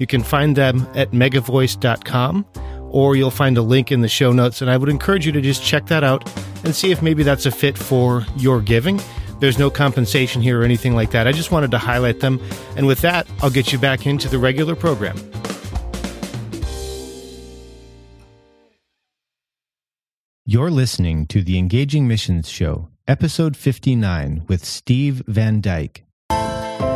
You can find them at megavoice.com or you'll find a link in the show notes. And I would encourage you to just check that out and see if maybe that's a fit for your giving. There's no compensation here or anything like that. I just wanted to highlight them. And with that, I'll get you back into the regular program. You're listening to the Engaging Missions Show, episode 59, with Steve Van Dyke.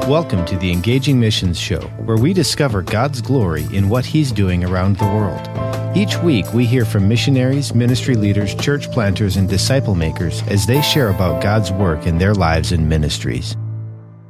Welcome to the Engaging Missions Show, where we discover God's glory in what He's doing around the world. Each week, we hear from missionaries, ministry leaders, church planters, and disciple makers as they share about God's work in their lives and ministries.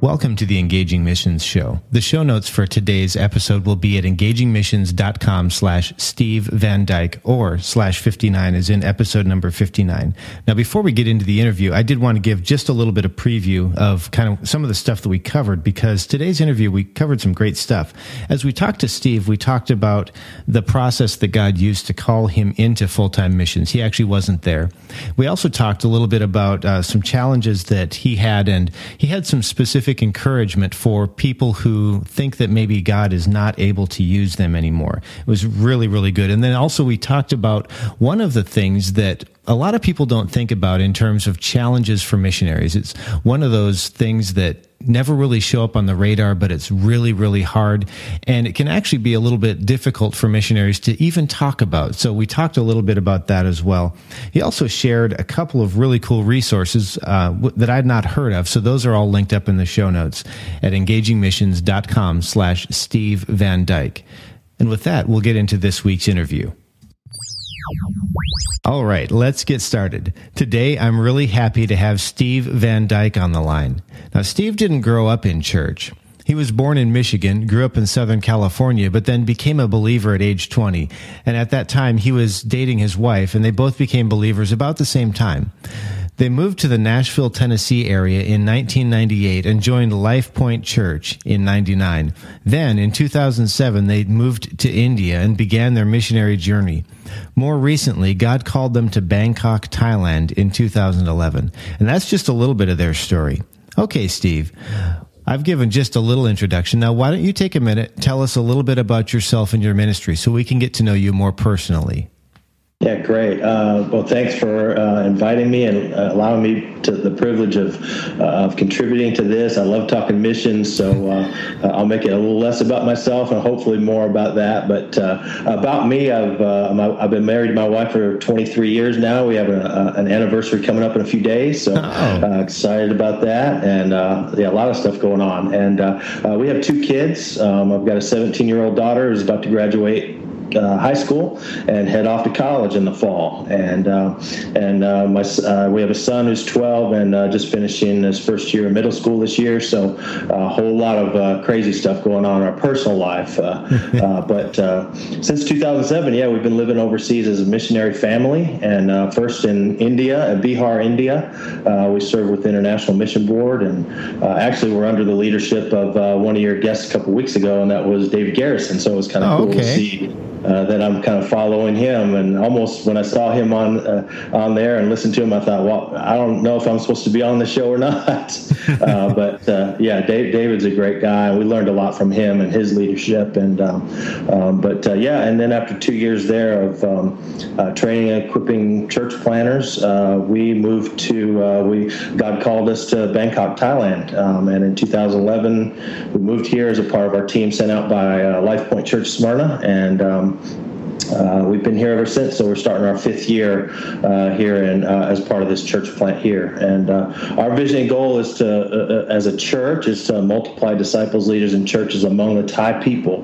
Welcome to the Engaging Missions Show. The show notes for today's episode will be at engagingmissions.com slash Steve Van Dyke or slash 59 is in episode number 59. Now, before we get into the interview, I did want to give just a little bit of preview of kind of some of the stuff that we covered because today's interview, we covered some great stuff. As we talked to Steve, we talked about the process that God used to call him into full-time missions. He actually wasn't there. We also talked a little bit about uh, some challenges that he had and he had some specific encouragement for people who think that maybe God is not able to use them anymore. It was really, really good. And then also we talked about one of the things that a lot of people don't think about in terms of challenges for missionaries. It's one of those things that never really show up on the radar, but it's really, really hard. And it can actually be a little bit difficult for missionaries to even talk about. So we talked a little bit about that as well. He also shared a couple of really cool resources uh, w- that I'd not heard of. So those are all linked up in the show notes at engagingmissions.com slash Steve Van Dyke. And with that, we'll get into this week's interview. All right, let's get started. Today, I'm really happy to have Steve Van Dyke on the line. Now, Steve didn't grow up in church. He was born in Michigan, grew up in Southern California, but then became a believer at age 20. And at that time, he was dating his wife, and they both became believers about the same time. They moved to the Nashville, Tennessee area in 1998 and joined Life Point Church in 99. Then, in 2007, they moved to India and began their missionary journey. More recently, God called them to Bangkok, Thailand in 2011. And that's just a little bit of their story. Okay, Steve. I've given just a little introduction. Now, why don't you take a minute, tell us a little bit about yourself and your ministry so we can get to know you more personally? Yeah, great. Uh, well, thanks for uh, inviting me and uh, allowing me to the privilege of uh, of contributing to this. I love talking missions, so uh, I'll make it a little less about myself and hopefully more about that. But uh, about me, I've I've been married to my wife for 23 years now. We have a, an anniversary coming up in a few days, so oh. excited about that. And yeah, a lot of stuff going on. And we have two kids. Um, I've got a 17 year old daughter who's about to graduate uh, high school and head off to college in the fall. And uh, and uh, my uh, we have a son who's 12 and uh, just finishing his first year of middle school this year. So a whole lot of crazy stuff going on in our personal life. but since 2007, yeah, we've been living overseas as a missionary family, and first in India, at Bihar, India. we serve with the International Mission Board, and actually we're under the leadership of one of your guests a couple weeks ago, and that was David Garrison. So it was kind of oh, cool okay. to see uh, that I'm kind of following him. And almost when I saw him on uh, on there and listened to him, I thought, well, I don't know if I'm supposed to be on the show or not. uh, but uh, yeah, Dave, David's a great guy. We learned a lot from him and his leadership. And um, um, but uh, yeah, and then after two years there of um, training and equipping church planters, we moved to we God called us to Bangkok, Thailand. Um, and in 2011, we moved here as a part of our team sent out by Life Point Church Smyrna and um, uh, we've been here ever since, so we're starting our fifth year uh, here and uh, as part of this church plant here. And uh, our vision and goal is to, uh, uh, as a church, is to multiply disciples, leaders, and churches among the Thai people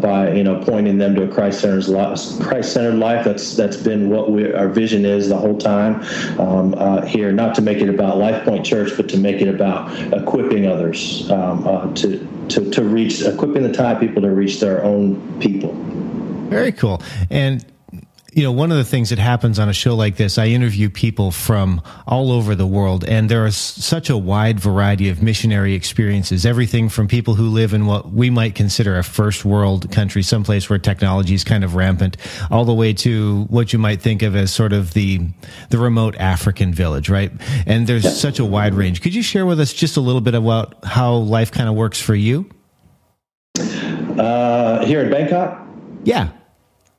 by you know pointing them to a Christ-centered life. Christ-centered life. That's that's been what we, our vision is the whole time um, here. Not to make it about Life Point Church, but to make it about equipping others um, to, to to reach, equipping the Thai people to reach their own people. Very cool. And you know, one of the things that happens on a show like this, I interview people from all over the world, and there is such a wide variety of missionary experiences. Everything from people who live in what we might consider a first world country, someplace where technology is kind of rampant, all the way to what you might think of as sort of the the remote African village, right? And there's yeah. such a wide range. Could you share with us just a little bit about how life kind of works for you? Uh, here in Bangkok. Yeah.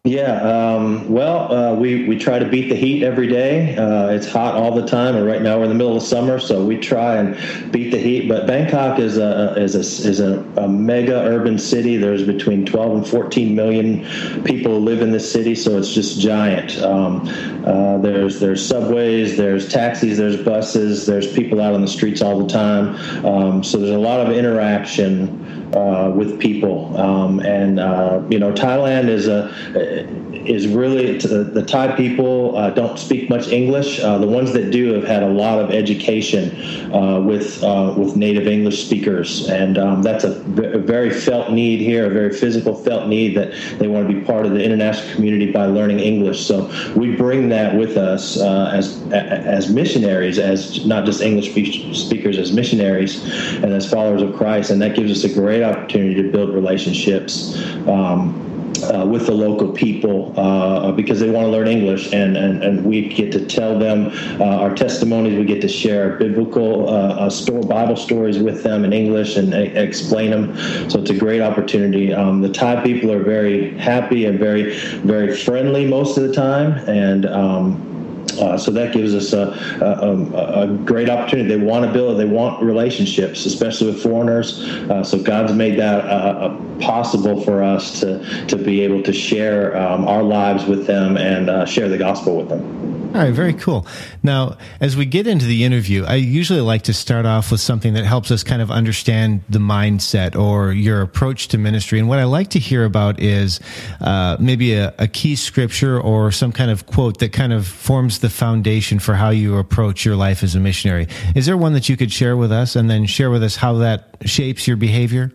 Yeah, um, well, uh, we, we try to beat the heat every day. Uh, it's hot all the time, and right now we're in the middle of summer, so we try and beat the heat. But Bangkok is a is a is a, a mega urban city. There's between 12 and 14 million people live in this city, so it's just giant. Um, uh, there's there's subways, there's taxis, there's buses, there's people out on the streets all the time. Um, so there's a lot of interaction uh, with people. Um, and uh, you know, Thailand is a is really the, the Thai people uh, don't speak much English. Uh, the ones that do have had a lot of education uh, with uh, with native English speakers, and um, that's a, a, very felt need here, a very physical felt need that they want to be part of the international community by learning English. So we bring that with us as as missionaries, as not just English speakers, as missionaries and as followers of Christ, and that gives us a great opportunity to build relationships. Um, uh, with the local people uh, because they want to learn English, and, and, and we get to tell them uh, our testimonies. We get to share biblical uh, uh, store Bible stories with them in English and explain them. So it's a great opportunity. Um, the Thai people are very happy and very very friendly most of the time, and um, uh, so that gives us a, a, a, great opportunity. They want to build, they want relationships, especially with foreigners. Uh, so God's made that uh, uh possible for us to, to be able to share um, our lives with them and uh, share the gospel with them. All right, very cool. Now, as we get into the interview, I usually like to start off with something that helps us kind of understand the mindset or your approach to ministry. And what I like to hear about is uh, maybe a, a, key scripture or some kind of quote that kind of forms the foundation for how you approach your life as a missionary. Is there one that you could share with us and then share with us how that shapes your behavior?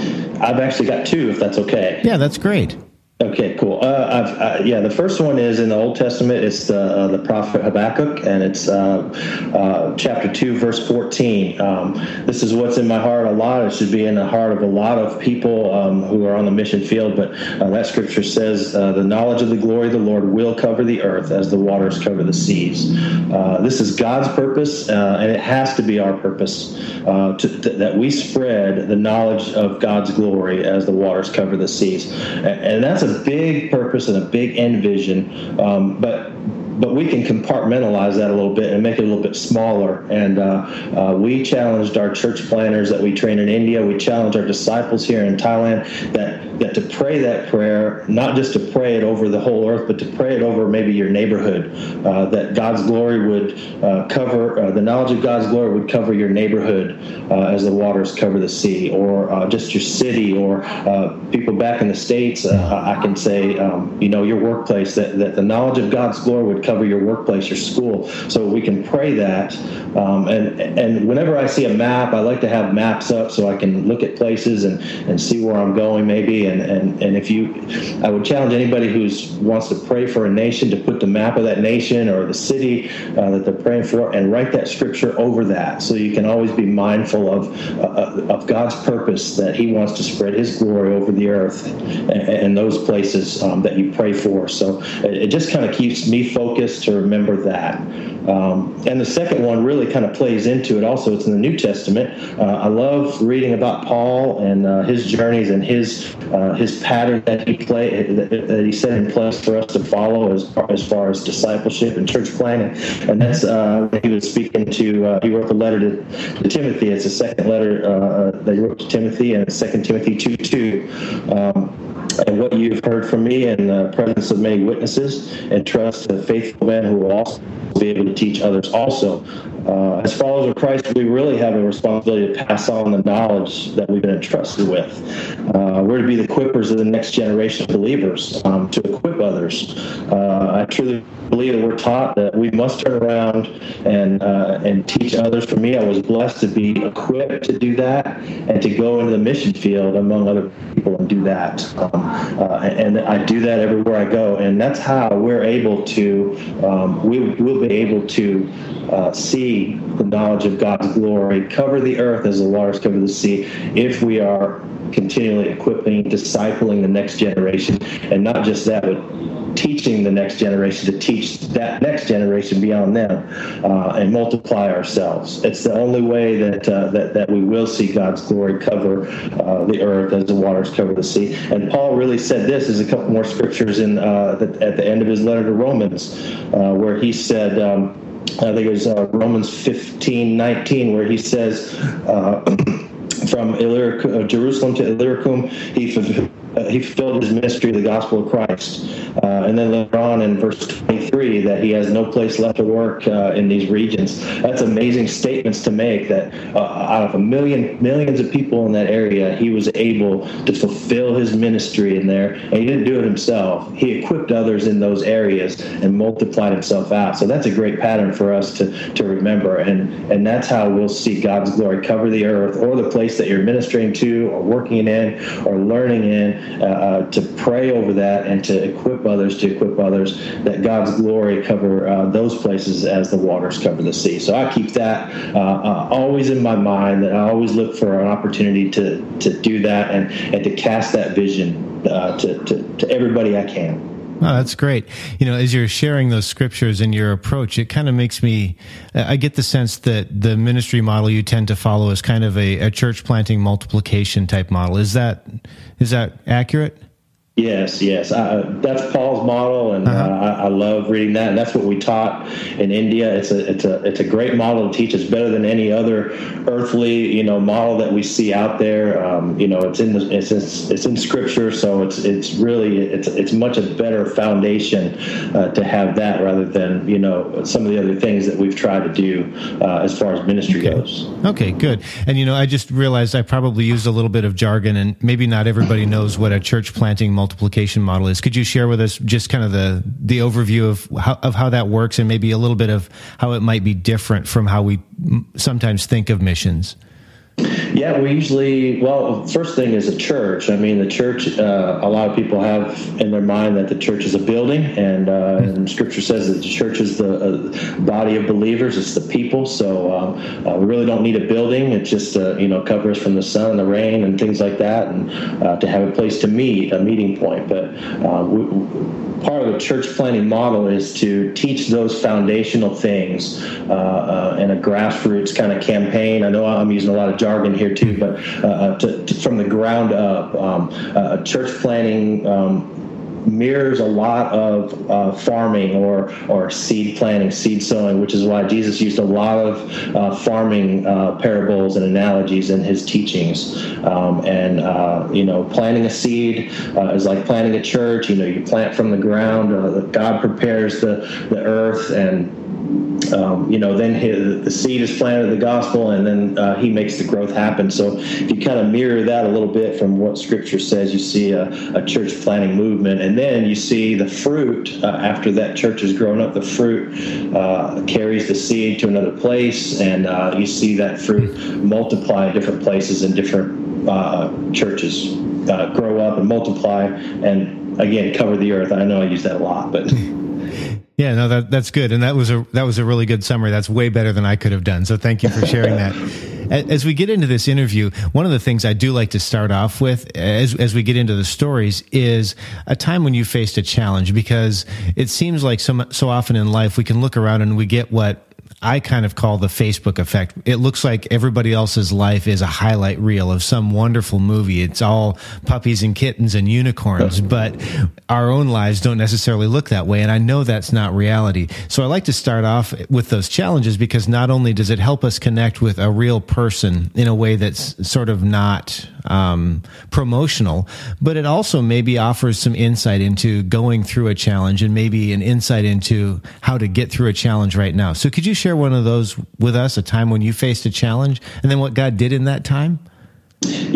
I've actually got two, if that's okay. Yeah, that's great. Okay, cool. Uh, uh, yeah, the first one is in the Old Testament. It's the uh, the prophet Habakkuk, and it's uh, uh, chapter two, verse fourteen. Um, this is what's in my heart a lot. It should be in the heart of a lot of people um, who are on the mission field. But uh, that scripture says, "The knowledge of the glory of the Lord will cover the earth as the waters cover the seas." this is God's purpose, and it has to be our purpose to, that we spread the knowledge of God's glory as the waters cover the seas, and, and that's a big purpose and a big end vision. Um, but but we can compartmentalize that a little bit and make it a little bit smaller. And uh, uh, we challenged our church planters that we train in India. We challenge our disciples here in Thailand that, that to pray that prayer, not just to pray it over the whole earth, but to pray it over maybe your neighborhood. Uh, that God's glory would uh, cover, uh, the knowledge of God's glory would cover your neighborhood uh, as the waters cover the sea, or just your city, or people back in the States. I can say, um, you know, your workplace, that, that the knowledge of God's glory would cover your workplace, your school. So we can pray that. Um, and and whenever I see a map, I like to have maps up so I can look at places and, and see where I'm going maybe. And, and, and if you, I would challenge anybody who wants to pray for a nation to put the map of that nation or the city uh, that they're praying for and write that scripture over that so you can always be mindful of, uh, of God's purpose that he wants to spread his glory over the earth and, and those places um, that you pray for. So it, it just kind of keeps me focused to remember that. Um, and the second one really kind of plays into it also. It's in the New Testament. Uh, I love reading about Paul and uh, his journeys and his uh, his pattern that he play that he set in place for us to follow as far, as far as discipleship and church planting. And that's uh, he was speaking to. Uh, he wrote the letter to, to, Timothy. It's the second letter uh, that he wrote to Timothy, and Second Timothy two two. Um, and what you've heard from me in the presence of many witnesses, and trust a faithful men who will also be able to teach others also. Uh, as followers of Christ, we really have a responsibility to pass on the knowledge that we've been entrusted with. Uh, we're to be the equippers of the next generation of believers um, to equip others. Uh, I truly believe that we're taught that we must turn around and uh, and teach others. For me, I was blessed to be equipped to do that and to go into the mission field among other people and do that. Um, uh, and I do that everywhere I go, and that's how we're able to um, we will be able to uh, see the knowledge of God's glory cover the earth as the waters cover the sea if we are continually equipping, discipling the next generation, and not just that, but teaching the next generation to teach that next generation beyond them uh, and multiply ourselves. It's the only way that, uh, that, that we will see God's glory cover uh, the earth as the waters cover the sea. And Paul really said this is a couple more scriptures in uh, the, at the end of his letter to Romans, uh, where he said, um, I think it was uh, Romans 15, 19, where he says, from Jerusalem to Illyricum, he he fulfilled his ministry the gospel of Christ. Uh, and then later on in verse 23, that he has no place left to work uh, in these regions. That's amazing statements to make. That uh, out of a million millions of people in that area, he was able to fulfill his ministry in there, and he didn't do it himself. He equipped others in those areas and multiplied himself out. So that's a great pattern for us to to remember, and and that's how we'll see God's glory cover the earth or the place that you're ministering to or working in or learning in uh, uh, to pray over that and to equip others, to equip others, that God's glory cover uh, those places as the waters cover the sea. So I keep that uh, uh, always in my mind, that I always look for an opportunity to, to do that and, and to cast that vision uh, to, to, to everybody I can. Oh, that's great. You know, as you're sharing those scriptures and your approach, it kind of makes me, I get the sense that the ministry model you tend to follow is kind of a, a church planting multiplication type model. Is that, is that accurate? Yes, yes. Uh, that's Paul's model, and uh-huh. uh, I, I, love reading that. And that's what we taught in India. It's a it's a it's a great model to teach. It's better than any other earthly you know model that we see out there. Um, you know, it's in the, it's, it's it's in Scripture, so it's it's really it's it's much a better foundation uh, to have that rather than you know some of the other things that we've tried to do uh, as far as ministry okay. goes. Okay, good. And you know, I just realized I probably used a little bit of jargon, and maybe not everybody knows what a church planting multiple multiplication model is. Could you share with us just kind of the the overview of how, of how that works, and maybe a little bit of how it might be different from how we sometimes think of missions? Yeah, we usually, well, first thing is a church. I mean, the church, uh, a lot of people have in their mind that the church is a building, and, uh, and scripture says that the church is the uh, body of believers, it's the people. So um, uh, we really don't need a building. It just, uh, you know, covers from the sun and the rain and things like that, and uh, to have a place to meet, a meeting point. But we, part of the church planting model is to teach those foundational things uh, uh, in a grassroots kind of campaign. I know I'm using a lot of jargon here too, but uh, uh to, to, from the ground up, um, church planting. Um, mirrors a lot of uh, farming or or seed planting, seed sowing, which is why Jesus used a lot of uh, farming uh, parables and analogies in his teachings. Um, and uh, you know, planting a seed uh, is like planting a church. You know, you plant from the ground. Uh, God prepares the the earth and um, you know, then his, the seed is planted the gospel, and then uh, he makes the growth happen. So if you kind of mirror that a little bit from what Scripture says, you see a, a church planting movement, and then you see the fruit uh, after that church has grown up. The fruit uh, carries the seed to another place, and uh, you see that fruit multiply in different places and different uh, churches uh, grow up and multiply, and again cover the earth. I know I use that a lot, but. Yeah, no, that that's good, and that was a that was a really good summary. That's way better than I could have done. So thank you for sharing that. As we get into this interview, one of the things I do like to start off with, as as we get into the stories, is a time when you faced a challenge, because it seems like so so often in life we can look around and we get what I kind of call the Facebook effect. It looks like everybody else's life is a highlight reel of some wonderful movie. It's all puppies and kittens and unicorns, but our own lives don't necessarily look that way. And I know that's not reality. So I like to start off with those challenges because not only does it help us connect with a real person in a way that's sort of not um, promotional, but it also maybe offers some insight into going through a challenge and maybe an insight into how to get through a challenge right now. So, could you share one of those with us, a time when you faced a challenge, and then what God did in that time?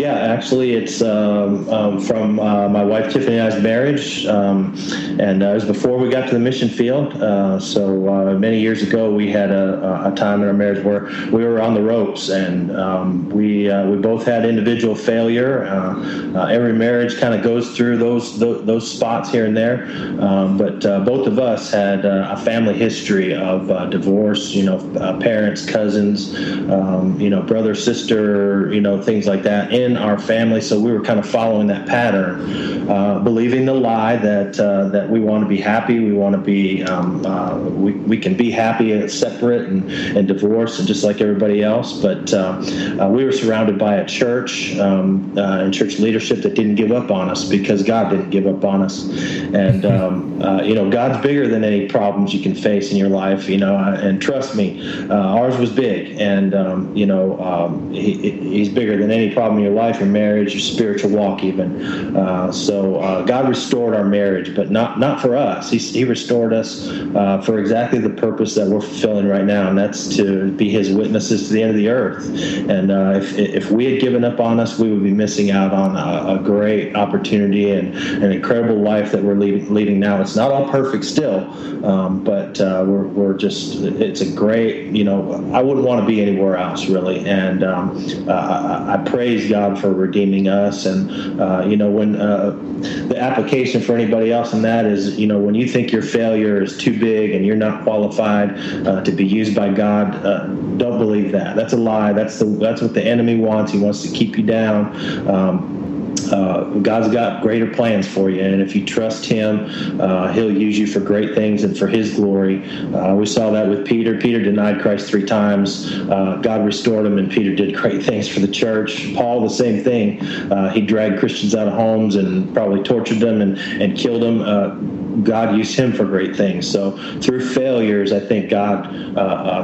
Yeah, actually, it's um, um, from uh, my wife Tiffany and I's marriage, um, and uh, it was before we got to the mission field. Uh, so uh, many years ago, we had a, a, time in our marriage where we were on the ropes, and um, we uh, we both had individual failure. Uh, every marriage kind of goes through those, those, those spots here and there, um, but both of us had a family history of divorce. You know, parents, cousins, um, you know, brother, sister, you know, things like that that in our family. So we were kind of following that pattern, uh, believing the lie that uh, that we want to be happy, we want to be, um, uh, we, we can be happy and separate and, and divorced and just like everybody else. But uh, uh, we were surrounded by a church um, uh, and church leadership that didn't give up on us because God didn't give up on us. And um, you know, God's bigger than any problems you can face in your life. You know, and trust me, ours was big, and um, you know, um, he, he's bigger than any problem in your life, your marriage, your spiritual walk, even. Uh, so uh, God restored our marriage, but not not for us. He, he restored us uh, for exactly the purpose that we're fulfilling right now, and that's to be His witnesses to the end of the earth. And uh, if if we had given up on us, we would be missing out on a, a great opportunity and an incredible life that we're leading, leading now. It's not all perfect still, um, but uh, we're we're just it's a great you know I wouldn't want to be anywhere else really, and um, uh, I, I pray praise God for redeeming us. And, uh, you know, when uh, the application for anybody else in that is, you know, when you think your failure is too big and you're not qualified uh, to be used by God, uh, don't believe that. That's a lie. That's the that's what the enemy wants. He wants to keep you down. Um, uh, God's got greater plans for you, and if you trust Him, uh, He'll use you for great things and for His glory. Uh, we saw that with Peter. Peter denied Christ three times. Uh, God restored him, and Peter did great things for the church. Paul, the same thing. Uh, he dragged Christians out of homes and probably tortured them and, and killed them. Uh, God used him for great things. So through failures, I think God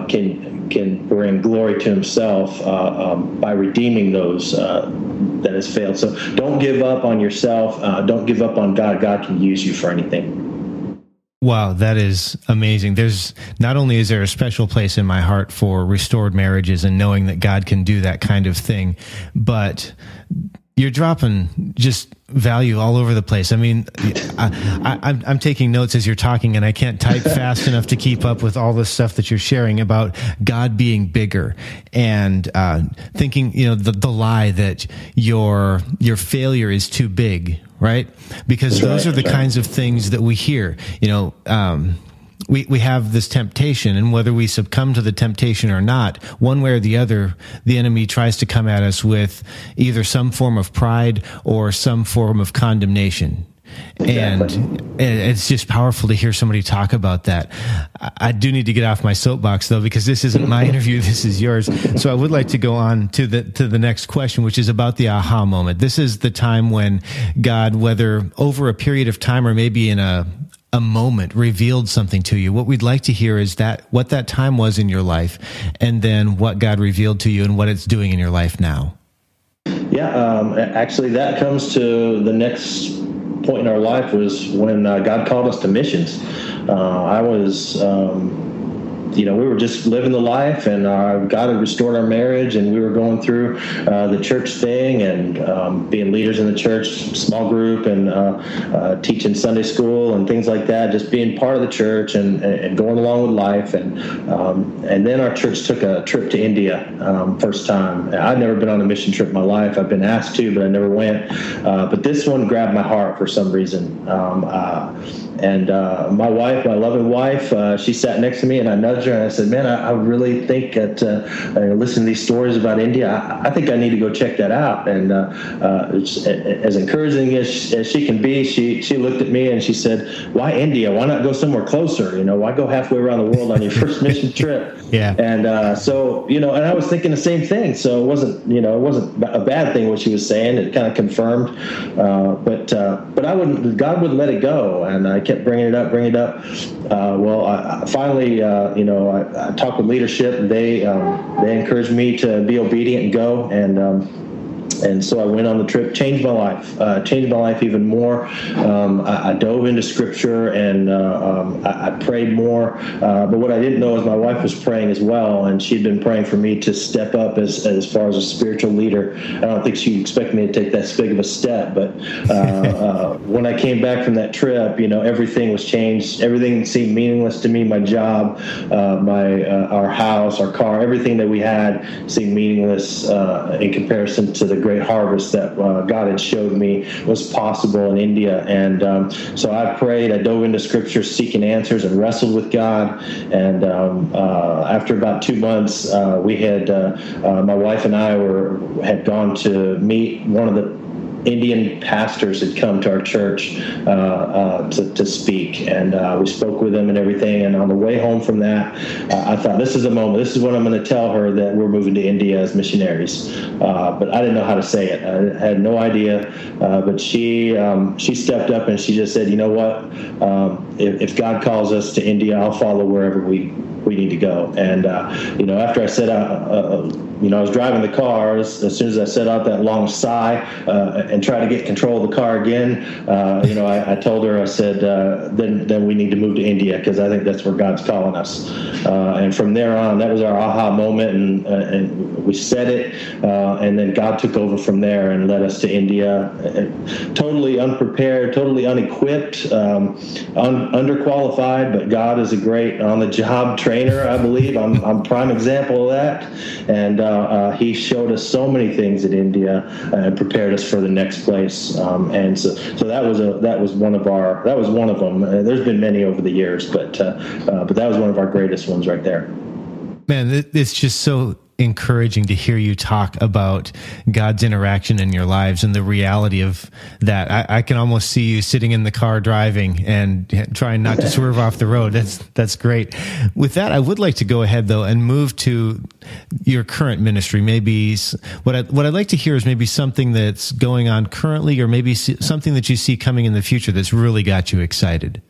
can can bring glory to Himself um, by redeeming those that has failed. So don't give up on yourself. Uh, don't give up on God. God can use you for anything. Wow, that is amazing. There's not only is there a special place in my heart for restored marriages and knowing that God can do that kind of thing, but you're dropping just value all over the place. I mean, I, am I'm taking notes as you're talking, and I can't type fast enough to keep up with all the stuff that you're sharing about God being bigger and uh, thinking, you know, the, the lie that your your failure is too big, right? Because those are the kinds of things that we hear. You know. Um, we, we have this temptation and whether we succumb to the temptation or not, one way or the other, the enemy tries to come at us with either some form of pride or some form of condemnation. Exactly. And it's just powerful to hear somebody talk about that. I do need to get off my soapbox though, because this isn't my interview. This is yours. So I would like to go on to the, to the next question, which is about the aha moment. This is the time when God, whether over a period of time or maybe in a, a moment revealed something to you. What we'd like to hear is that what that time was in your life and then what God revealed to you and what it's doing in your life now. Yeah, um, actually, that comes to the next point in our life was when uh, God called us to missions. Uh, I was. Um, you know, we were just living the life, and uh, God had restored our marriage, and we were going through uh, the church thing and um, being leaders in the church, small group, and uh, uh, teaching Sunday school and things like that. Just being part of the church and, and going along with life, and um, and then our church took a trip to India um, first time. I'd never been on a mission trip in my life. I've been asked to, but I never went. Uh, but this one grabbed my heart for some reason. Um, uh, and my wife, my loving wife, she sat next to me, and I nudged advertiser, and I said, "Man, I, I really think that uh, uh, listening to these stories about India, I, I, think I need to go check that out." And uh, uh as encouraging as, as she can be, she she looked at me and she said, "Why India? Why not go somewhere closer? You know, why go halfway around the world on your first mission trip?" Yeah. And uh, so you know, and I was thinking the same thing. So it wasn't you know it wasn't a bad thing what she was saying. It kind of confirmed, but but I wouldn't. God wouldn't let it go, and I kept bringing it up, bringing it up. well, I, I finally, you know, I, I, talk with leadership. They um, they encourage me to be obedient and go, and um, and so I went on the trip, changed my life, uh, changed my life even more. Um, I, I, dove into scripture and uh, um, I, I, prayed more. Uh, but what I didn't know is my wife was praying as well, and she'd been praying for me to step up as, as far as a spiritual leader. I don't think she expected me to take that big of a step, but uh, uh, when I came back from that trip, you know, everything was changed. Everything seemed meaningless to me. My job, uh, my our house, our car, everything that we had seemed meaningless in comparison to the great harvest that uh, God had showed me was possible in India. And um, so I prayed, I dove into scripture seeking answers and wrestled with God. And um, uh, after about two months, uh, we had, uh, uh, my wife and I were, had gone to meet one of the Indian pastors had come to our church uh, uh, to, to, speak, and uh, we spoke with them and everything. And on the way home from that, uh, I thought, this is a moment. This is what I'm going to tell her that we're moving to India as missionaries. Uh, but I didn't know how to say it. I had no idea. Uh, but she um, she stepped up and she just said, you know what? Um, if, if God calls us to India, I'll follow wherever we we need to go. And uh, you know, after I said uh, uh, you know, I was driving the car. As, as soon as I set out that long sigh uh, and try to get control of the car again, uh, you know, I, I, told her, I said, uh, then then we need to move to India because I think that's where God's calling us. and from there on, that was our aha moment, and and we said it, and then God took over from there and led us to India, totally unprepared, totally unequipped, um, un- underqualified, but God is a great on the job trainer trainer, I believe. I'm, I'm prime example of that. And uh, uh, he showed us so many things in India and prepared us for the next place. Um, and so, so that was a that was one of our that was one of them. Uh, there's been many over the years, but uh, uh, but that was one of our greatest ones right there. Man, it's just so encouraging to hear you talk about God's interaction in your lives and the reality of that. I, I, can almost see you sitting in the car driving and trying not to swerve off the road. That's that's great. With that, I would like to go ahead though and move to your current ministry. Maybe what I what I'd like to hear is maybe something that's going on currently, or maybe something that you see coming in the future that's really got you excited.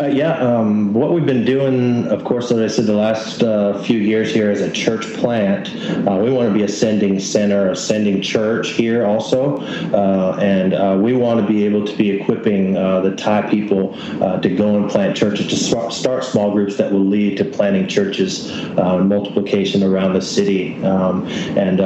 Uh, yeah, um, what we've been doing, of course, as I said, the last uh, few years here as a church plant, uh, we want to be a sending center, a sending church here also, uh, and uh, we want to be able to be equipping uh, the Thai people to go and plant churches, to start small groups that will lead to planting churches, and multiplication around the city. Um, and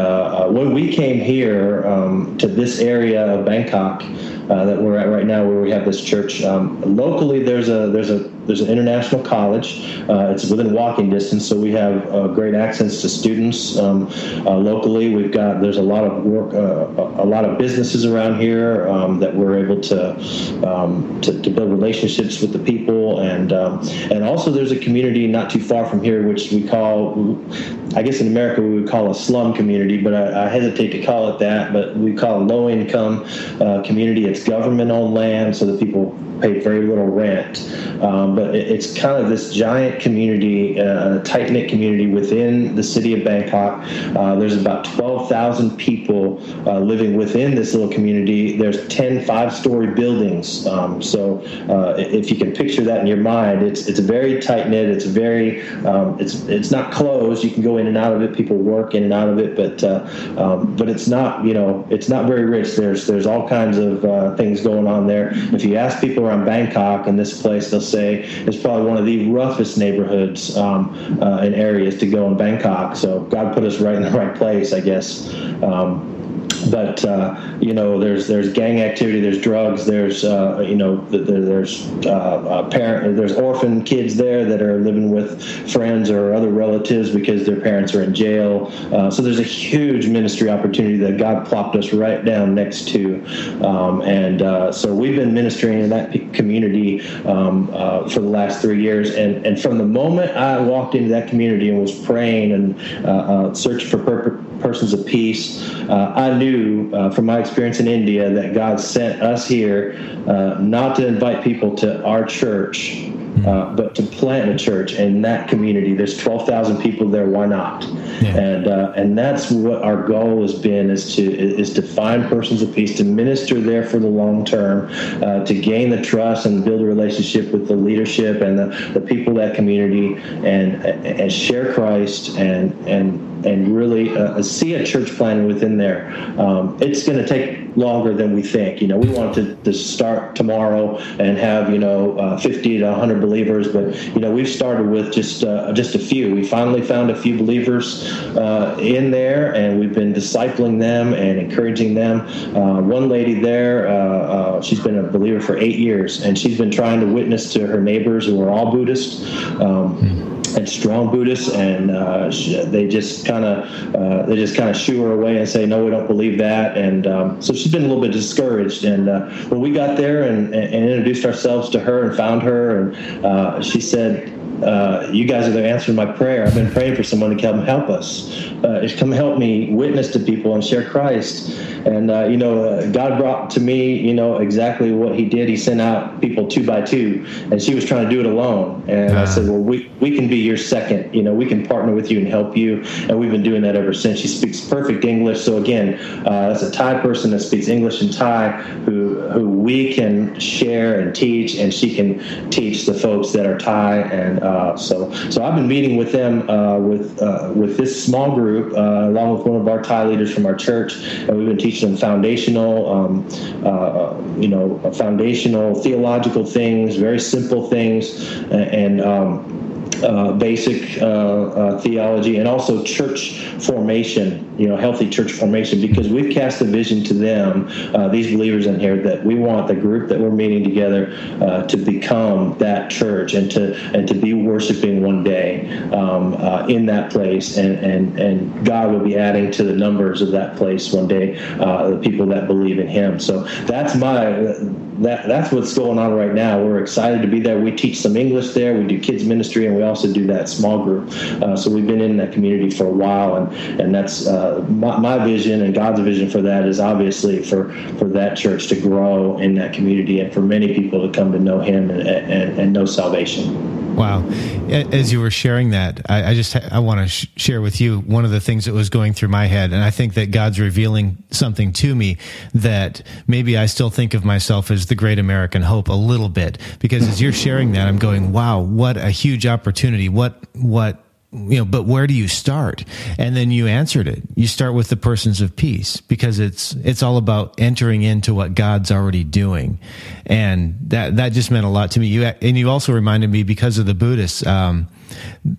when we came here um, to this area of Bangkok, that we're at right now, where we have this church. Um, locally, there's a there's a there's an international college. Uh, it's within walking distance, so we have uh, great access to students. Um, uh, locally, we've got there's a lot of work, uh, a lot of businesses around here um, that we're able to, um, to, to build relationships with the people, and um, and also there's a community not too far from here, which we call, I guess in America we would call a slum community, but I, I hesitate to call it that. But we call low income uh, community. It's government owned land, so the people pay very little rent. Um, but it, it's kind of this giant community, uh, tight knit community within the city of Bangkok. Uh, there's about 12,000 people uh, living within this little community. There's 10 five story buildings. Um, so uh, if you can picture that in your mind, it's it's very tight knit. It's very um, it's it's not closed. You can go in and out of it. People work in and out of it, but uh, um, but it's not you know it's not very rich. There's there's all kinds of uh, things going on there. If you ask people around Bangkok and this place, they'll say it's probably one of the roughest neighborhoods um, uh, and areas to go in Bangkok. So God put us right in the right place, I guess. Um, but uh, you know, there's there's gang activity, there's drugs, there's uh, you know, there's uh, parent, there's orphan kids there that are living with friends or other relatives because their parents are in jail. Uh, so there's a huge ministry opportunity that God plopped us right down next to, um, and uh, so we've been ministering in that community um, uh, for the last three years. And and from the moment I walked into that community and was praying and searching for purpose persons of peace. Uh, I knew uh, from my experience in India that God sent us here uh, not to invite people to our church, uh, but to plant a church in that community. There's 12,000 people there. Why not? Yeah. And uh, and that's what our goal has been is to is to find persons of peace to minister there for the long term, uh, to gain the trust and build a relationship with the leadership and the, the people of that community, and and share Christ and and and really uh, see a church planting within there. Um, it's going to take longer than we think. You know, we want to, to start tomorrow and have you know uh, 50 to 100 believers, but you know we've started with just uh, just a few. We finally found a few believers uh, in there, and we've been discipling them and encouraging them. Uh, one lady there, uh, she's been a believer for eight years, and she's been trying to witness to her neighbors who are all Buddhist. Um, and strong Buddhists, and uh, they just kind of uh, they just kind of shoo her away and say, "No, we don't believe that." And um, so she's been a little bit discouraged. And uh, when we got there and, and, introduced ourselves to her and found her, and uh, she said, uh, you guys are the answer to my prayer. I've been praying for someone to come help us, uh, come help me witness to people and share Christ. And uh, you know, uh, God brought to me, you know, exactly what He did. He sent out people two by two, and she was trying to do it alone. And I said, well, we we can be your second. You know, we can partner with you and help you. And we've been doing that ever since. She speaks perfect English. So again, uh, that's a Thai person that speaks English and Thai who who we can share and teach, and she can teach the folks that are Thai and uh, so, so I've been meeting with them uh, with uh, with this small group, uh, along with one of our Thai leaders from our church, and we've been teaching them foundational, um, uh, you know, foundational theological things, very simple things, and. Um, uh, basic uh, uh, theology and also church formation, you know, healthy church formation, because we've cast a vision to them, uh, these believers in here, that we want the group that we're meeting together uh, to become that church and to and to be worshiping one day um, in that place, and, and and God will be adding to the numbers of that place one day, the people that believe in Him. So that's my that that's what's going on right now. We're excited to be there. We teach some English there. We do kids ministry, and we also do that small group. Uh, so we've been in that community for a while, and and that's uh, my, my, vision and God's vision for that is obviously for for that church to grow in that community and for many people to come to know Him and, and, and know salvation. Wow. As you were sharing that, I, I just I want to sh- share with you one of the things that was going through my head, and I think that God's revealing something to me that maybe I still think of myself as the great American hope a little bit because as you're sharing that, I'm going, wow, what a huge opportunity! What what you know, but where do you start? And then you answered it. You start with the persons of peace because it's, it's all about entering into what God's already doing. And that, that just meant a lot to me. You, and you also reminded me because of the Buddhists, um,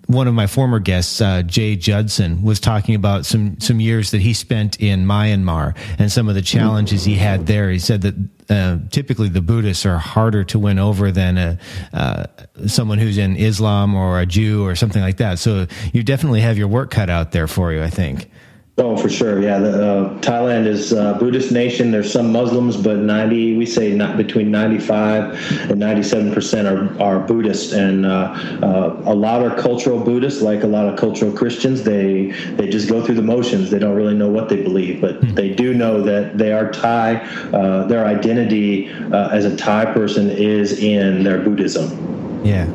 one of my former guests, uh, Jay Judson, was talking about some some years that he spent in Myanmar and some of the challenges he had there. He said that uh, typically the Buddhists are harder to win over than a uh, someone who's in Islam or a Jew or something like that. So you definitely have your work cut out there for you, I think. Oh, for sure. Yeah, the, uh, Thailand is a Buddhist nation. There's some Muslims, but 90, we say not between 95 and 97 percent are, are Buddhist, and uh, uh, a lot are cultural Buddhists, like a lot of cultural Christians. They they just go through the motions. They don't really know what they believe, but mm-hmm. they do know that they are Thai. Uh, their identity uh, as a Thai person is in their Buddhism. Yeah.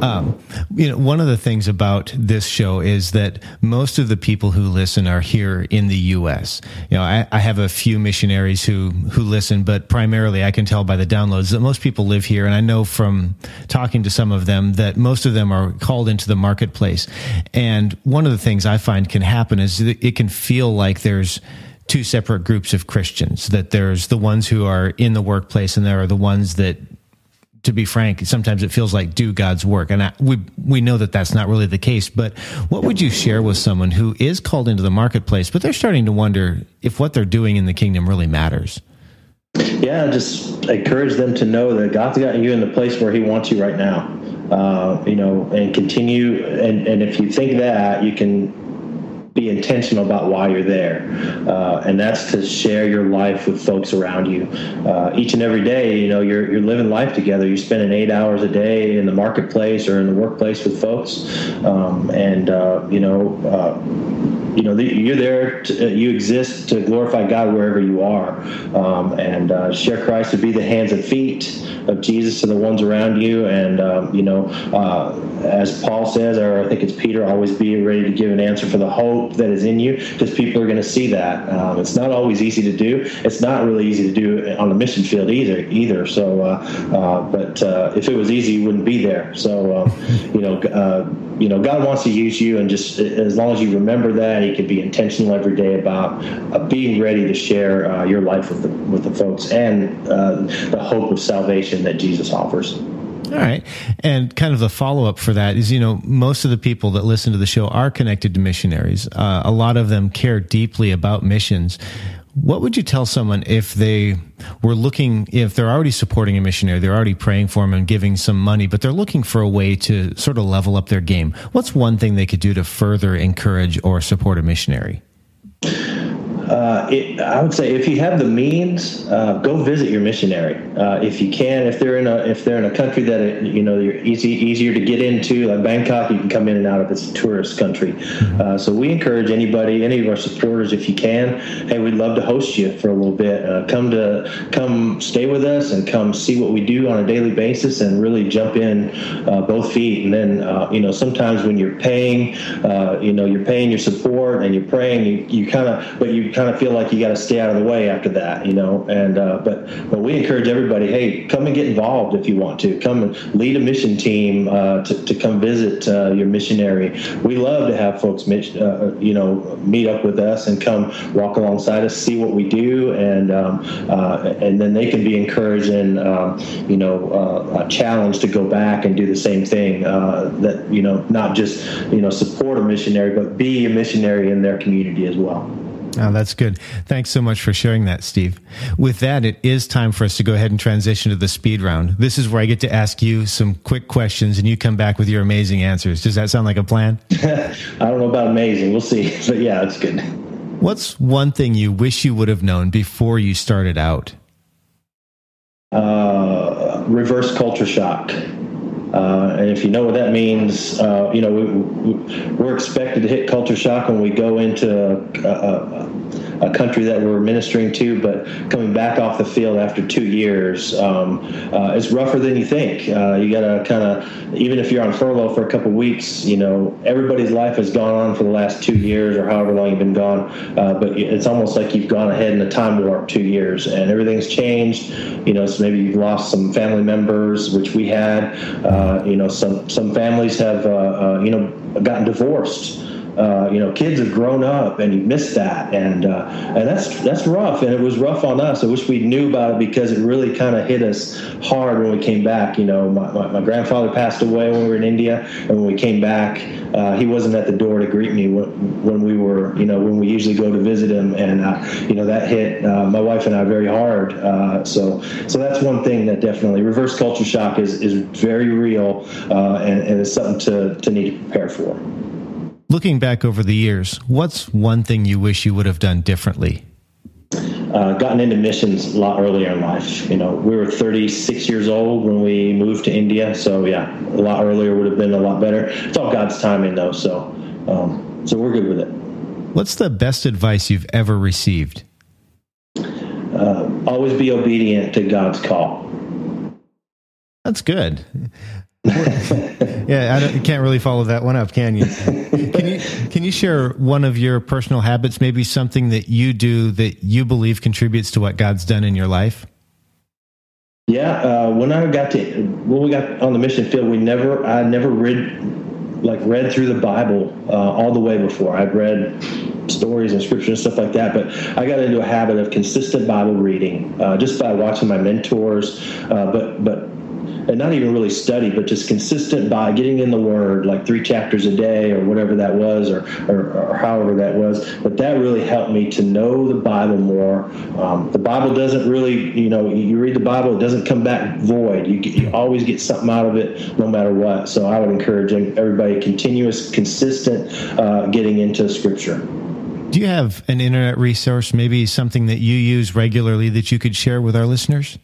Um, you know, one of the things about this show is that most of the people who listen are here in the U.S. You know, I, I, have a few missionaries who who listen, but primarily I can tell by the downloads that most people live here, and I know from talking to some of them that most of them are called into the marketplace. And one of the things I find can happen is it can feel like there's two separate groups of Christians. That there's the ones who are in the workplace, and there are the ones that to be frank, sometimes it feels like do God's work, and I, we we know that that's not really the case. But what would you share with someone who is called into the marketplace, but they're starting to wonder if what they're doing in the kingdom really matters? Yeah, just encourage them to know that God's got you in the place where He wants you right now. Uh, you know, and continue. And, and if you think that, you can be intentional about why you're there. Uh, and that's to share your life with folks around you. Uh, each and every day, you know, you're, you're living life together. You're spending eight hours a day in the marketplace or in the workplace with folks. Um, and, uh, you know, uh, you know, you're there, to, uh, you exist to glorify God wherever you are. Um, and uh, share Christ to be the hands and feet of Jesus to the ones around you. And, um, you know, as Paul says, or I think it's Peter, always be ready to give an answer for the hope that is in you because people are going to see that. Um, it's not always easy to do. It's not really easy to do on the mission field either. Either. So, uh, uh, but uh, if it was easy, you wouldn't be there. So, um, you know, uh, you know, God wants to use you, and just as long as you remember that, Can be intentional every day about uh, being ready to share uh, your life with the with the folks and the hope of salvation that Jesus offers. All right. And kind of the follow up for that is, you know, most of the people that listen to the show are connected to missionaries. Uh, a lot of them care deeply about missions. What would you tell someone if they were looking, if they're already supporting a missionary, they're already praying for them and giving some money, but they're looking for a way to sort of level up their game? What's one thing they could do to further encourage or support a missionary? Uh, it, I would say if you have the means, uh, go visit your missionary. Uh, if you can, if they're in a if they're in a country that it, you know you're easy easier to get into, like Bangkok, you can come in and out of it's a tourist country. Uh, so we encourage anybody, any of our supporters, if you can, hey, we'd love to host you for a little bit. Uh, come to come stay with us and come see what we do on a daily basis and really jump in uh, both feet. And then you know sometimes when you're paying, you know you're paying your support and you're praying, you, you kind of but you kind of feel like you got to stay out of the way after that, you know. And uh, but but we encourage everybody, hey, come and get involved if you want to. Come and lead a mission team uh, to, to come visit uh, your missionary. We love to have folks, uh, you know, meet up with us and come walk alongside us, see what we do, and um, uh, and then they can be encouraged and um, you know uh, challenged to go back and do the same thing. that you know, not just you know support a missionary, but be a missionary in their community as well. Oh, that's good. Thanks so much for sharing that, Steve. With that, it is time for us to go ahead and transition to the speed round. This is where I get to ask you some quick questions and you come back with your amazing answers. Does that sound like a plan? I don't know about amazing. We'll see. But yeah, that's good. What's one thing you wish you would have known before you started out? Uh, reverse culture shock. Uh, and if you know what that means, uh, you know, we, are expected to hit culture shock when we go into a, a, a country that we're ministering to, but coming back off the field after two years, um, uh, it's rougher than you think. Uh, you got to kind of, even if you're on furlough for a couple weeks, you know, everybody's life has gone on for the last two years or however long you've been gone. Uh, but it's almost like you've gone ahead in a time warp two years and everything's changed. You know, so maybe you've lost some family members, which we had. Uh, you know, some some families have, uh, uh, you know, gotten divorced uh, you know, kids have grown up and you miss that, and uh, and that's that's rough, and it was rough on us. I wish we knew about it because it really kind of hit us hard when we came back. You know, my, my, my, grandfather passed away when we were in India, and when we came back, uh, he wasn't at the door to greet me when, when we were, you know, when we usually go to visit him, and uh, you know that hit uh, my wife and I very hard. So so that's one thing that definitely reverse culture shock is is very real, and, and it's something to to need to prepare for. Looking back over the years, what's one thing you wish you would have done differently? Uh, gotten into missions a lot earlier in life. You know, we were 36 years old when we moved to India, so yeah, a lot earlier would have been a lot better. It's all God's timing, though, so um, so we're good with it. What's the best advice you've ever received? Uh, always be obedient to God's call. That's good. yeah, I can't really follow that one up, can you? Can you can you share one of your personal habits, maybe something that you do that you believe contributes to what God's done in your life? Yeah, uh, when I got to when we got on the mission field, we never I never read like read through the Bible uh, all the way before. I'd read stories and scripture and stuff like that, but I got into a habit of consistent Bible reading uh, just by watching my mentors. Uh, but but and not even really study, but just consistent by getting in the Word, like three chapters a day or whatever that was, or, or, or however that was. But that really helped me to know the Bible more. Um, the Bible doesn't really, you know, you read the Bible, it doesn't come back void. You, you always get something out of it, no matter what. So I would encourage everybody continuous, consistent uh, getting into Scripture. Do you have an internet resource, maybe something that you use regularly that you could share with our listeners?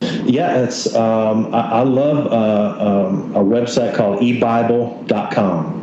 Yeah, it's um, I, I, love uh, um, a website called ebible.com.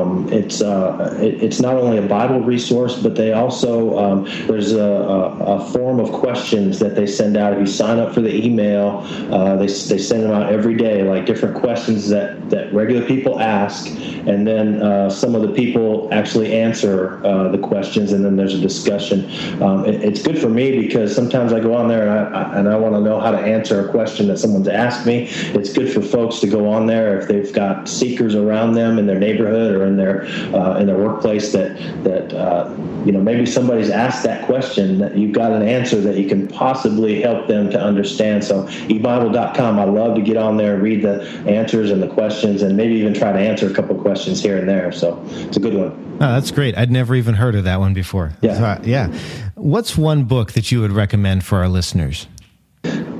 Um, it's uh, it, it's not only a Bible resource, but they also um, there's a, a, a, form of questions that they send out. If you sign up for the email, uh, they they send them out every day, like different questions that that regular people ask, and then uh, some of the people actually answer uh, the questions, and then there's a discussion. Um, it, it's good for me because sometimes I go on there and I, I and I want to know how to answer a question that someone's asked me. It's good for folks to go on there if they've got seekers around them in their neighborhood or in their uh, in their workplace that that uh, you know maybe somebody's asked that question that you've got an answer that you can possibly help them to understand. So ebible.com, I love to get on there and read the answers and the questions and maybe even try to answer a couple questions here and there. So it's a good one. Oh, that's great. I'd never even heard of that one before. Yeah. So, uh, yeah. What's one book that you would recommend for our listeners?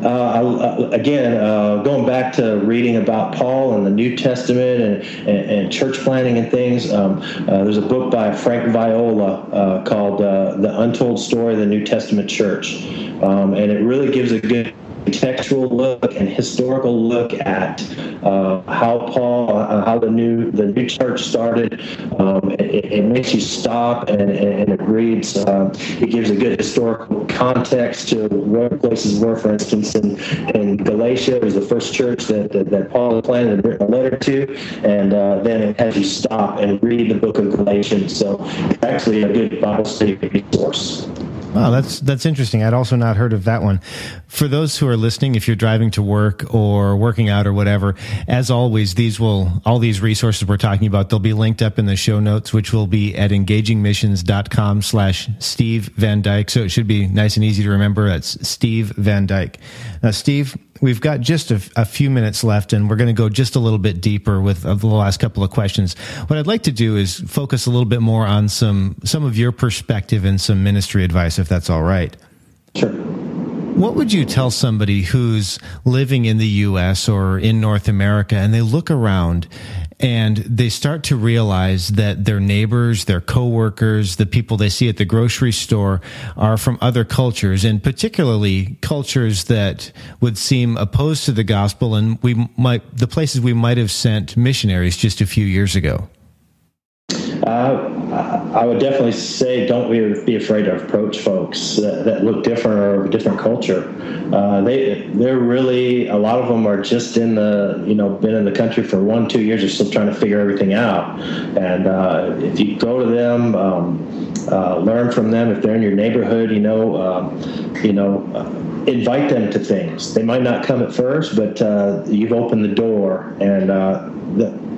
Uh, again, uh, going back to reading about Paul and the New Testament and, and, and church planting and things, um, uh, there's a book by Frank Viola uh, called uh, The Untold Story of the New Testament Church. Um, and it really gives a good textual look and historical look at uh, how Paul, uh, how the new the new church started. Um, it, it, makes you stop and, and it reads. Uh, it gives a good historical context to where places were. For instance, in, in Galatia, it was the first church that, that, that Paul planted and written a letter to, and uh, then it has you stop and read the book of Galatians. So it's actually a good Bible study resource. Wow, that's that's interesting. I'd also not heard of that one. For those who are listening, if you're driving to work or working out or whatever, as always, these will all these resources we're talking about, they'll be linked up in the show notes, which will be at engagingmissions.com slash Steve Van Dyke. So it should be nice and easy to remember. That's Steve Van Dyke. Now, Steve, we've got just a, a, few minutes left and we're going to go just a little bit deeper with the last couple of questions. What I'd like to do is focus a little bit more on some, some of your perspective and some ministry advice, if that's all right. Sure. What would you tell somebody who's living in the US or in North America and they look around and they start to realize that their neighbors, their coworkers, the people they see at the grocery store are from other cultures and particularly cultures that would seem opposed to the gospel and we might the places we might have sent missionaries just a few years ago? Uh, I would definitely say don't be afraid to approach folks that, that look different or of a different culture. Uh, they they're really a lot of them are just in the you know been in the country for one two years. They're still trying to figure everything out. And uh, if you go to them, um, uh, learn from them. If they're in your neighborhood, you know, um, you know uh, invite them to things. They might not come at first, but uh, you've opened the door, and uh,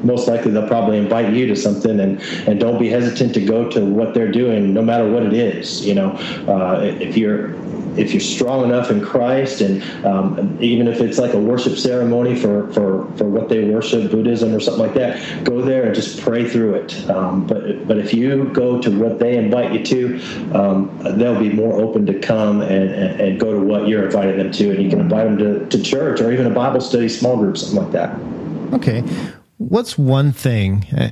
most likely they'll probably invite you to something and and don't be hesitant to go to what they're doing no matter what it is you know uh, if you're if you're strong enough in Christ, and um, even if it's like a worship ceremony for, for, for what they worship, Buddhism or something like that, go there and just pray through it. Um, but but if you go to what they invite you to, um, they'll be more open to come and, and, and, go to what you're inviting them to, and you can invite them to, to church or even a Bible study, small group, something like that. Okay, what's one thing? Uh,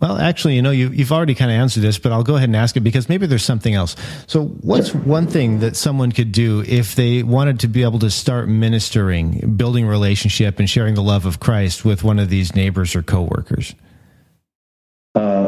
well, actually, you know, you, have already kind of answered this, but I'll go ahead and ask it because maybe there's something else. So, what's one thing that someone could do if they wanted to be able to start ministering, building relationship, and sharing the love of Christ with one of these neighbors or coworkers?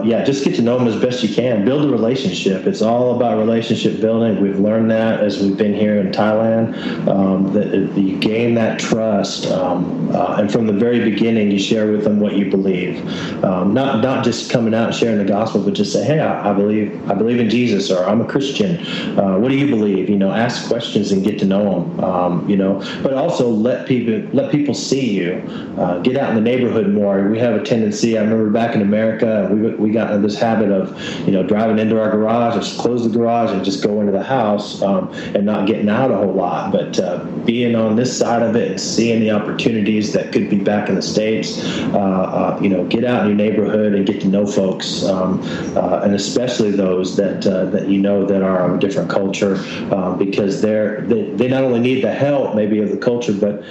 Yeah, just get to know them as best you can. Build a relationship. It's all about relationship building. We've learned that as we've been here in Thailand. Um, that, you gain that trust, um, uh, and from the very beginning, you share with them what you believe. Um, not not just coming out and sharing the gospel, but just say, "Hey, I, I believe I believe in Jesus," or "I'm a Christian." Uh, what do you believe? You know, ask questions and get to know them. Um, you know, but also let people let people see you. Uh, get out in the neighborhood more. We have a tendency. I remember back in America we we got in this habit of, you know, driving into our garage, just close the garage and just go into the house um, and not getting out a whole lot. But uh, being on this side of it and seeing the opportunities that could be back in the states, uh, uh, you know, get out in your neighborhood and get to know folks, um, uh, and especially those that uh, that you know that are of a different culture, um, because they're they, they not only need the help maybe of the culture, but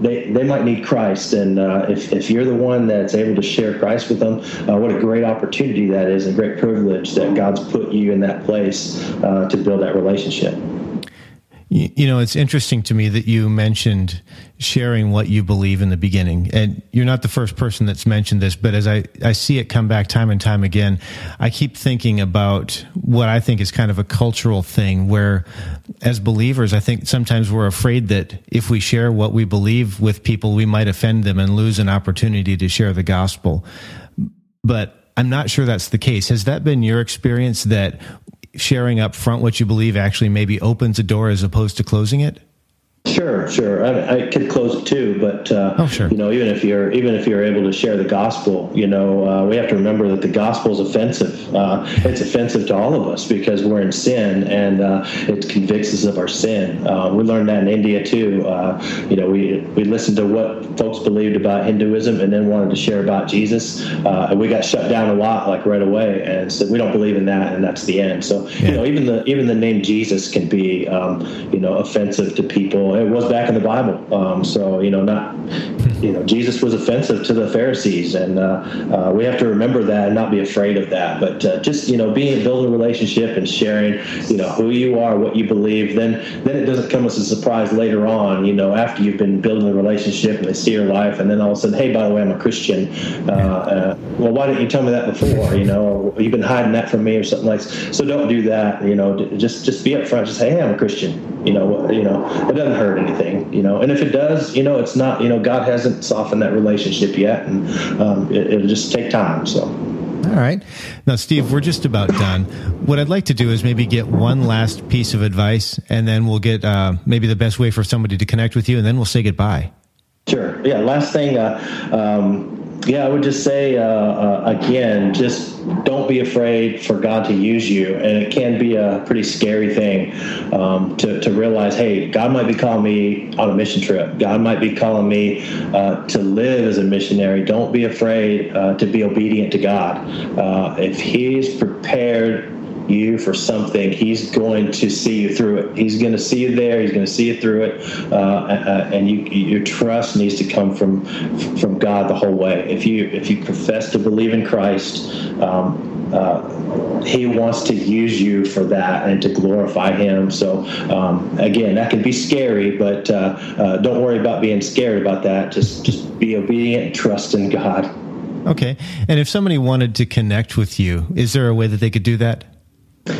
they, they might need Christ. And uh, if, if you're the one that's able to share Christ with them, uh, what a great opportunity that is and great privilege that God's put you in that place uh, to build that relationship. You know, it's interesting to me that you mentioned sharing what you believe in the beginning. And you're not the first person that's mentioned this, but as I, I see it come back time and time again, I keep thinking about what I think is kind of a cultural thing where as believers, I think sometimes we're afraid that if we share what we believe with people, we might offend them and lose an opportunity to share the gospel. But I'm not sure that's the case. Has that been your experience that sharing up front what you believe actually maybe opens a door as opposed to closing it? Sure, sure. I, I, could close it too, but uh, oh, sure. you know, even if you're even if you're able to share the gospel, you know, uh, we have to remember that the gospel is offensive. Uh, it's offensive to all of us because we're in sin, and uh, it convicts us of our sin. Uh, we learned that in India too. Uh, you know, we we listened to what folks believed about Hinduism, and then wanted to share about Jesus, and we got shut down a lot, like right away, and said we don't believe in that, and that's the end. So yeah. you know, even the even the name Jesus can be, um, you know, offensive to people it was back in the Bible. Um, so you know, not you know, Jesus was offensive to the Pharisees, and uh, uh, we have to remember that and not be afraid of that. But uh, just you know, being building a relationship and sharing, you know, who you are, what you believe, then then it doesn't come as a surprise later on. You know, after you've been building a relationship and they see your life, and then all of a sudden, hey, by the way, I'm a Christian. Uh, uh, well, why didn't you tell me that before? You know, you've been hiding that from me or something like. So don't do that. You know, just just be upfront. Just say, hey, I'm a Christian. You know, you know, it doesn't hurt anything. You know, and if it does, you know, it's not. You know, God hasn't softened that relationship yet, and um, it, it'll just take time. So. All right. Now, Steve, we're just about done. What I'd like to do is maybe get one last piece of advice, and then we'll get uh, maybe the best way for somebody to connect with you, and then we'll say goodbye. Sure. Yeah. Last thing. Uh, um, yeah, I would just say uh, uh, again, just don't be afraid for God to use you, and it can be a pretty scary thing um, to to realize, hey, God might be calling me on a mission trip. God might be calling me uh, to live as a missionary. Don't be afraid uh, to be obedient to God. Uh, if He's prepared you for something, He's going to see you through it. He's going to see you there. He's going to see you through it, uh, uh, and you, your trust needs to come from from God the whole way. If you if you profess to believe in Christ. Um, uh, he wants to use you for that and to glorify him. So um, again, that can be scary, but uh, uh, don't worry about being scared about that. Just just be obedient, and trust in God. Okay. And if somebody wanted to connect with you, is there a way that they could do that?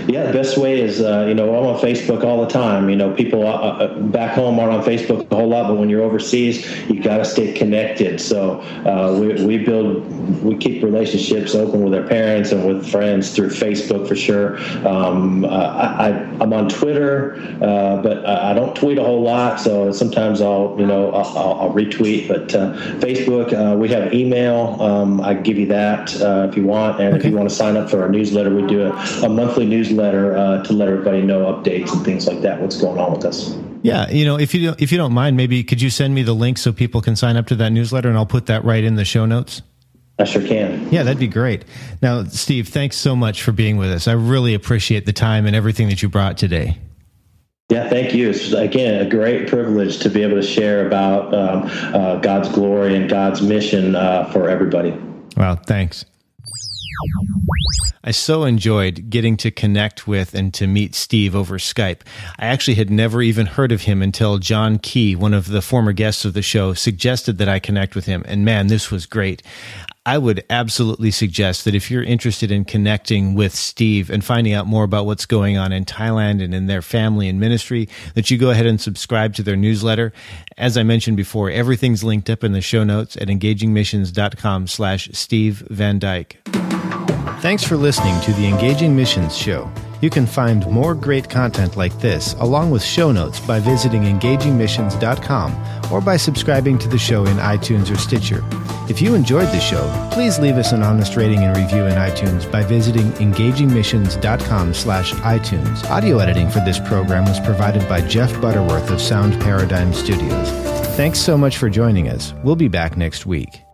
Yeah, the best way is uh, you know I'm on Facebook all the time. You know, people uh, uh back home aren't on Facebook a whole lot, but when you're overseas, you got to stay connected. So uh, we, we build, we keep relationships open with our parents and with friends through Facebook for sure. Um, uh, I, am on Twitter, uh, but I don't tweet a whole lot. So sometimes I'll you know I'll, I'll retweet. But Facebook, we have email. Um, I give you that if you want, and okay. if you want to sign up for our newsletter, we do a, a monthly newsletter newsletter uh, to let everybody know updates and things like that. What's going on with us? Yeah, you know, if you if you don't mind, maybe could you send me the link so people can sign up to that newsletter, and I'll put that right in the show notes. I sure can. Yeah, that'd be great. Now, Steve, thanks so much for being with us. I really appreciate the time and everything that you brought today. Yeah, thank you. It's again a great privilege to be able to share about um, uh, God's glory and God's mission uh, for everybody. Well, thanks. I so enjoyed getting to connect with and to meet Steve over Skype. I actually had never even heard of him until John Key, one of the former guests of the show, suggested that I connect with him. And man, this was great. I would absolutely suggest that if you're interested in connecting with Steve and finding out more about what's going on in Thailand and in their family and ministry, that you go ahead and subscribe to their newsletter. As I mentioned before, everything's linked up in the show notes at engagingmissions.com slash Steve Van Dyke. Thanks for listening to the Engaging Missions Show. You can find more great content like this, along with show notes, by visiting engagingmissions.com or by subscribing to the show in iTunes or Stitcher. If you enjoyed the show, please leave us an honest rating and review in iTunes by visiting engagingmissions.com slash iTunes. Audio editing for this program was provided by Jeff Butterworth of Sound Paradigm Studios. Thanks so much for joining us. We'll be back next week.